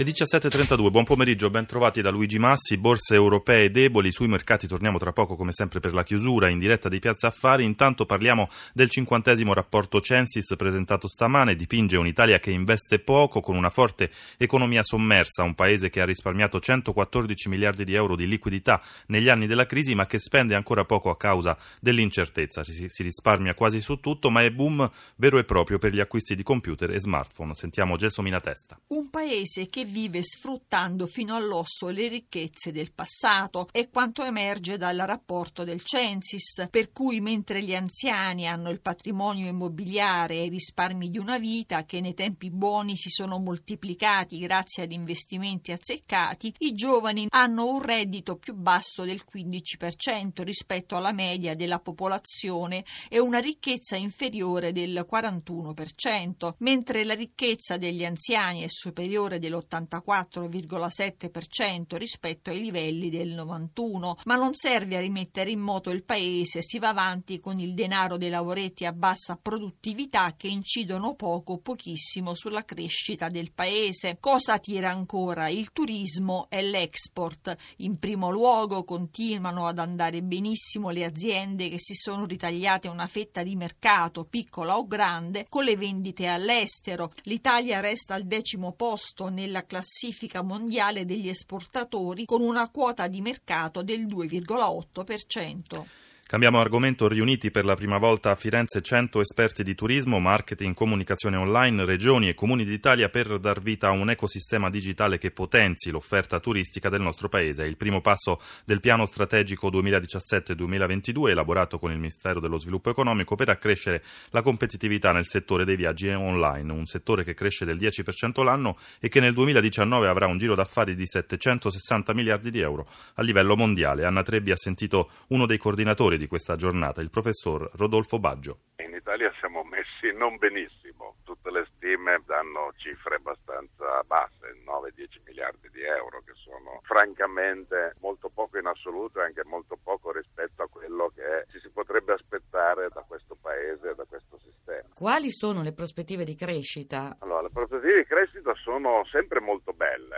Le 17.32, buon pomeriggio, ben trovati da Luigi Massi, borse europee deboli, sui mercati torniamo tra poco come sempre per la chiusura in diretta di Piazza Affari, intanto parliamo del cinquantesimo rapporto Censis presentato stamane, dipinge un'Italia che investe poco con una forte economia sommersa, un paese che ha risparmiato 114 miliardi di euro di liquidità negli anni della crisi ma che spende ancora poco a causa dell'incertezza, si, si risparmia quasi su tutto ma è boom vero e proprio per gli acquisti di computer e smartphone. Sentiamo Gelsomina Testa. Un paese che vive sfruttando fino all'osso le ricchezze del passato è quanto emerge dal rapporto del Censis, per cui mentre gli anziani hanno il patrimonio immobiliare e i risparmi di una vita che nei tempi buoni si sono moltiplicati grazie ad investimenti azzeccati, i giovani hanno un reddito più basso del 15% rispetto alla media della popolazione e una ricchezza inferiore del 41%, mentre la ricchezza degli anziani è superiore dell'80%. 84,7% rispetto ai livelli del 91, ma non serve a rimettere in moto il paese, si va avanti con il denaro dei lavoretti a bassa produttività che incidono poco pochissimo sulla crescita del paese. Cosa tira ancora? Il turismo e l'export. In primo luogo continuano ad andare benissimo le aziende che si sono ritagliate una fetta di mercato, piccola o grande, con le vendite all'estero. L'Italia resta al decimo posto nella classifica mondiale degli esportatori con una quota di mercato del 2,8%. Cambiamo argomento, riuniti per la prima volta a Firenze 100 esperti di turismo, marketing, comunicazione online, regioni e comuni d'Italia per dar vita a un ecosistema digitale che potenzi l'offerta turistica del nostro paese. Il primo passo del piano strategico 2017-2022 elaborato con il Ministero dello Sviluppo Economico per accrescere la competitività nel settore dei viaggi online, un settore che cresce del 10% l'anno e che nel 2019 avrà un giro d'affari di 760 miliardi di euro a livello mondiale. Anna Trebbi ha sentito uno dei coordinatori di questa giornata, il professor Rodolfo Baggio. In Italia siamo messi non benissimo, tutte le stime danno cifre abbastanza basse, 9-10 miliardi di euro, che sono francamente molto poco in assoluto e anche molto poco rispetto a quello che ci si potrebbe aspettare da questo paese e da questo sistema. Quali sono le prospettive di crescita? Allora, le prospettive di crescita sono sempre molto belle.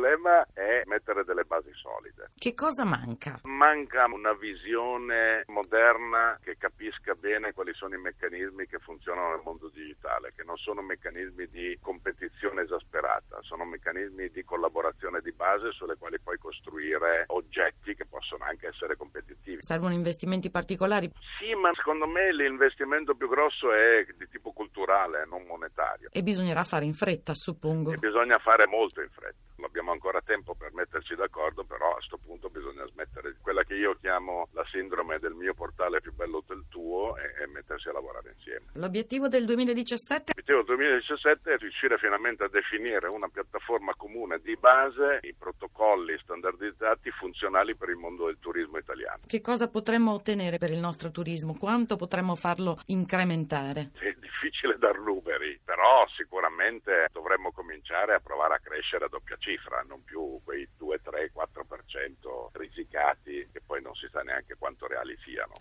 Il problema è mettere delle basi solide. Che cosa manca? Manca una visione moderna che capisca bene quali sono i meccanismi che funzionano nel mondo digitale, che non sono meccanismi di competizione esasperata, sono meccanismi di collaborazione di base sulle quali puoi costruire oggetti che possono anche essere competitivi. Servono investimenti particolari? Sì, ma secondo me l'investimento più grosso è di tipo culturale, non monetario. E bisognerà fare in fretta, suppongo. E bisogna fare molto in fretta abbiamo ancora tempo per metterci d'accordo, però a questo punto bisogna smettere quella che io chiamo la sindrome del mio portale più bello del tuo e, e mettersi a lavorare insieme. L'obiettivo del 2017? L'obiettivo del 2017 è riuscire finalmente a definire una piattaforma comune di base, i protocolli standardizzati funzionali per il mondo del turismo italiano. Che cosa potremmo ottenere per il nostro turismo? Quanto potremmo farlo incrementare? È difficile dar numeri, però sicuramente dovremmo cominciare a provare a crescere a doppia cifra, non più quei 2, 3, 4% risicati che poi non si sa neanche quanto reali siano.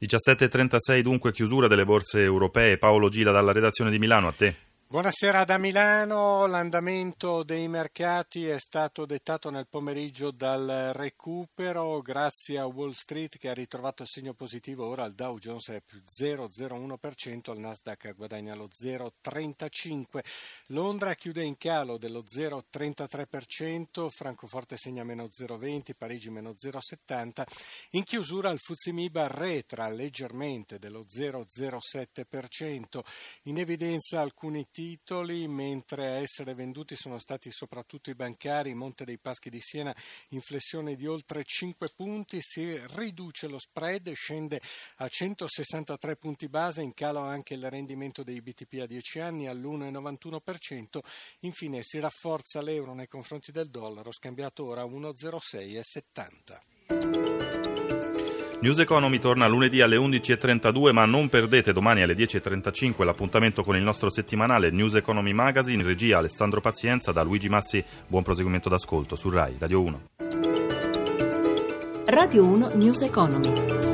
17.36 dunque chiusura delle borse europee. Paolo Gila dalla redazione di Milano, a te. Buonasera da Milano, l'andamento dei mercati è stato dettato nel pomeriggio dal recupero grazie a Wall Street che ha ritrovato il segno positivo, ora il Dow Jones è più 0,01%, il Nasdaq guadagna lo 0,35%, Londra chiude in calo dello 0,33%, Francoforte segna meno 0,20%, Parigi meno 0,70%, in chiusura il Fuzimiba retra leggermente dello 0,07%, in evidenza alcuni titoli titoli, mentre a essere venduti sono stati soprattutto i bancari, Monte dei Paschi di Siena in flessione di oltre 5 punti, si riduce lo spread, scende a 163 punti base, in calo anche il rendimento dei BTP a 10 anni all'1,91%, infine si rafforza l'euro nei confronti del dollaro, scambiato ora a 1,06,70. News Economy torna lunedì alle 11.32, ma non perdete domani alle 10.35 l'appuntamento con il nostro settimanale News Economy Magazine, regia Alessandro Pazienza, da Luigi Massi. Buon proseguimento d'ascolto su RAI Radio 1. Radio 1 News Economy.